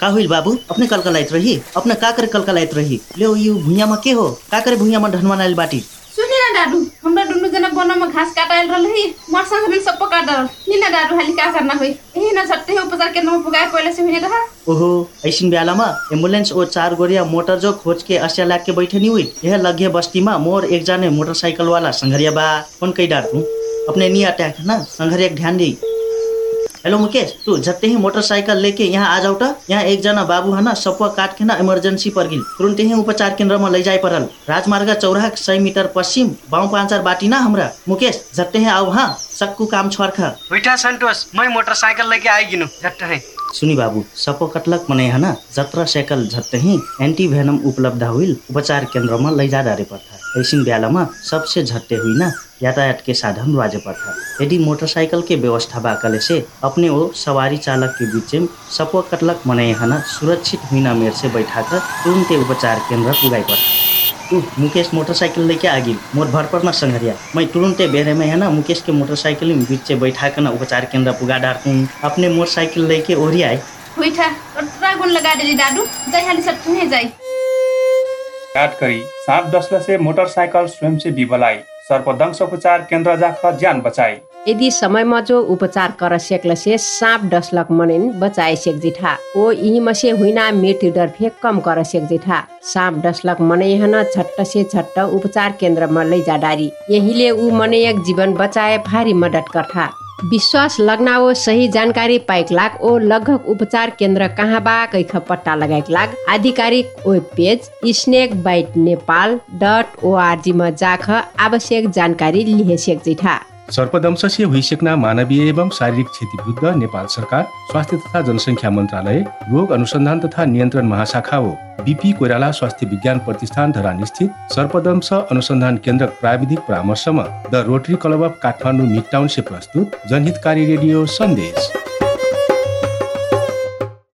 का हुई बाबू? अपने कलकलाइत रही? अपने का करे कलकलाइत रही? ले यू भुइया में के हो? का करे भुइया में ढनवा नाइल बाटी। सुनि न दादू हमरा दुनु जना बनमा घास काटाइल रहल ही। मोर संग में सब काटल नि न दादू हाली का करना होई एही न झट्टे ही उपचार केंद्र में पुगाए पहले से हुने रहा ओहो ऐसिन बेलामा एम्बुलेंस और चार गोरिया मोटर जो खोज के अस्या लाग के बैठे नहीं हुई यह लगे बस्ती में मोर एक जाने मोटरसाइकिल वाला संघरिया बा। कौन कई डार तू अपने नहीं अटैक ना? संघरिया ध्यान दी हेलो मुकेश तू झट्टे मोटरसाइकिल लेके यहाँ आ जाऊ त। यहाँ एक जना बाबू है ना सपुआ काट के ना इमरजेंसी पर गिल। तुरंत ही उपचार केंद्र में ले जाए परल। राजमार्ग चौराहा सय मीटर पश्चिम बाऊ पाँचार बाटी ना हमरा। मुकेश झट्टे आओ हाँ? सक्कू काम छोर्ख। बैठा संतोष मैं मोटरसाइकिल लेके आइगिनु झट्ट सुनी बाबू सपो कटलक मने है ना जत्र साइकल ही एंटी भेनम उपलब्ध हुई उपचार केंद्र में लैजा डारे पर्था। ऐसिन बेलामा सबसे झट्टे हुई ना यातायात के साधन राजे पर्था। यदि मोटरसाइकिल के व्यवस्था बाकले अपने वो सवारी चालक के बीच में सपो कटलक मने है ना सुरक्षित हुई ना मेर से बैठा कर तुरंते उपचार केंद्र पुगाई पर्था। तू मुकेश मोटरसाइकिल लेके आगिल मोर भर पर संघरिया मैं तुरंते बेरे में है ना मुकेश के मोटरसाइकिल में बीच से बैठा कर ना उपचार केंद्र पुगा डारतूँ अपने मोटरसाइकिल लेके ओरी आए होइठा टट्रा गुण लगा देली दादू? हाली सब ही जाई। काट करी सांप डसला से मोटरसाइकिल स्वयं से बिबलाई सर्पदंश उपचार केंद्र जाकर जान बचाई यदि समयमा जो उपचार कर सकल से सांप डसलक मनिन बचाए सेक जिठा ओ यही मसे हुइना मृत्यु दर फे कम कर सेक जिठा सांप डसलक मने हन छट्ट से छट्ट उपचार केन्द्रमा लैजा डारी। यहीले ऊ एक जीवन बचाए भारी मदद करथा विश्वास लगना ओ सही जानकारी पाइक लाग ओ लगभग उपचार केन्द्र कहाँ बा कैख पट्टा लगाइक लाग। आधिकारिक web page snake bite Nepal dot ओआरजीमा जाख आवश्यक जानकारी लिहे सेक जिठा सर्पदंश से हुइसक्ना मानवीय एवं शारीरिक क्षति विरुद्ध नेपाल सरकार स्वास्थ्य तथा जनसङ्ख्या मन्त्रालय रोग अनुसन्धान तथा नियन्त्रण महाशाखा हो। बिपी कोइराला स्वास्थ्य विज्ञान प्रतिष्ठान धरान स्थित सर्पदंश अनुसन्धान केन्द्र प्राविधिक परामर्शमा the rotary club of Kathmandu mid town से प्रस्तुत जनहितकारी रेडियो सन्देश।